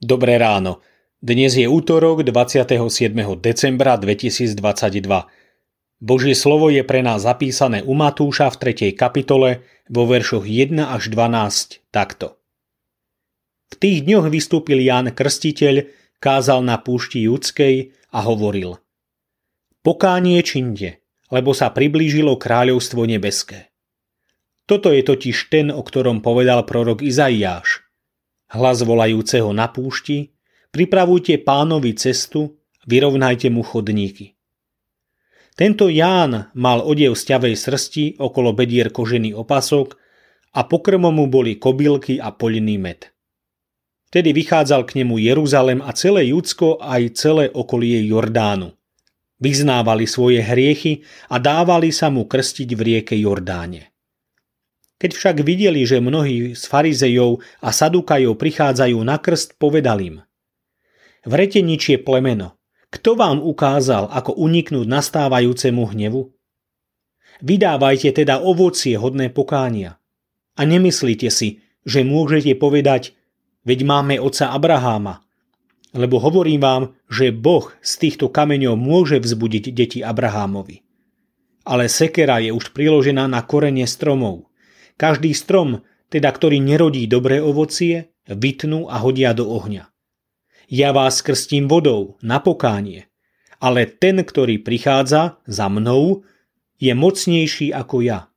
Dobré ráno. Dnes je útorok 27. decembra 2022. Božie slovo je pre nás zapísané u Matúša v 3. kapitole vo veršoch 1 až 12 takto. V tých dňoch vystúpil Ján Krstiteľ, kázal na púšti judskej a hovoril Pokánie činte, lebo sa priblížilo kráľovstvo nebeské. Toto je totiž ten, o ktorom povedal prorok Izaiáš – hlas volajúceho na púšti, pripravujte pánovi cestu, vyrovnajte mu chodníky. Tento Ján mal odev z ťavej srsti, okolo bedier kožený opasok a pokrmom mu boli kobylky a poľný med. Vtedy vychádzal k nemu Jeruzalem a celé Judsko aj celé okolie Jordánu. Vyznávali svoje hriechy a dávali sa mu krstiť v rieke Jordáne. Keď však videli, že mnohí z farizejov a sadukajov prichádzajú na krst, povedal im Vrete ničie plemeno. Kto vám ukázal, ako uniknúť nastávajúcemu hnevu? Vydávajte teda ovocie hodné pokánia. A nemyslíte si, že môžete povedať, veď máme oca Abraháma. Lebo hovorím vám, že Boh z týchto kameňov môže vzbudiť deti Abrahámovi. Ale sekera je už priložená na korene stromov. Každý strom, teda ktorý nerodí dobré ovocie, vytnú a hodia do ohňa. Ja vás krstím vodou na pokánie, ale ten, ktorý prichádza za mnou, je mocnejší ako ja.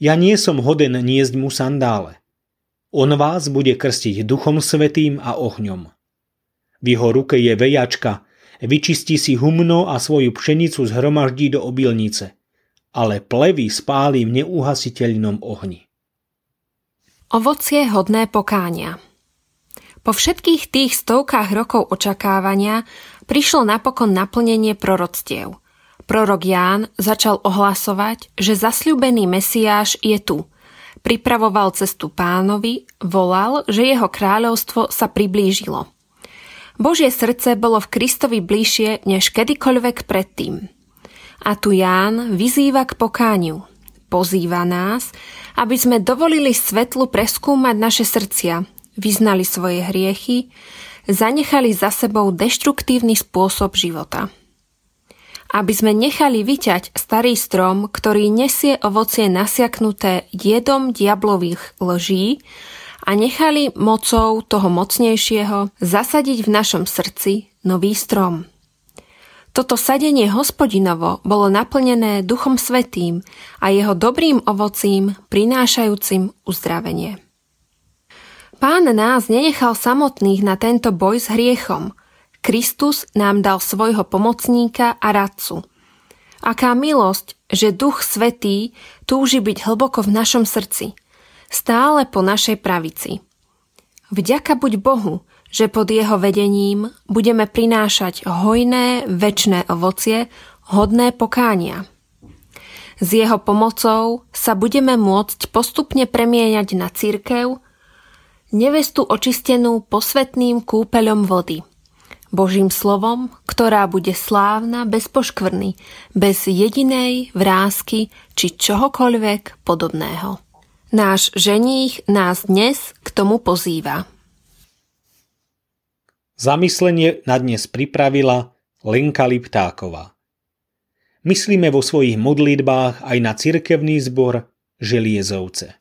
Ja nie som hoden niesť mu sandále. On vás bude krstiť duchom svetým a ohňom. V jeho ruke je vejačka, vyčistí si humno a svoju pšenicu zhromaždí do obilnice – ale plevy spáli v neuhasiteľnom ohni. Ovocie hodné pokánia Po všetkých tých stovkách rokov očakávania prišlo napokon naplnenie proroctiev. Prorok Ján začal ohlasovať, že zasľúbený Mesiáš je tu. Pripravoval cestu pánovi, volal, že jeho kráľovstvo sa priblížilo. Božie srdce bolo v Kristovi bližšie než kedykoľvek predtým. A tu Ján vyzýva k pokániu. Pozýva nás, aby sme dovolili svetlu preskúmať naše srdcia, vyznali svoje hriechy, zanechali za sebou deštruktívny spôsob života. Aby sme nechali vyťať starý strom, ktorý nesie ovocie nasiaknuté jedom diablových lží a nechali mocou toho mocnejšieho zasadiť v našom srdci nový strom. Toto sadenie hospodinovo bolo naplnené Duchom Svetým a jeho dobrým ovocím prinášajúcim uzdravenie. Pán nás nenechal samotných na tento boj s hriechom. Kristus nám dal svojho pomocníka a radcu. Aká milosť, že Duch Svetý túži byť hlboko v našom srdci, stále po našej pravici. Vďaka buď Bohu, že pod jeho vedením budeme prinášať hojné, väčšné ovocie, hodné pokánia. S jeho pomocou sa budeme môcť postupne premieňať na církev, nevestu očistenú posvetným kúpeľom vody. Božím slovom, ktorá bude slávna bez poškvrny, bez jedinej vrázky či čohokoľvek podobného. Náš ženích nás dnes k tomu pozýva. Zamyslenie na dnes pripravila Lenka Liptáková. Myslíme vo svojich modlitbách aj na cirkevný zbor Želiezovce.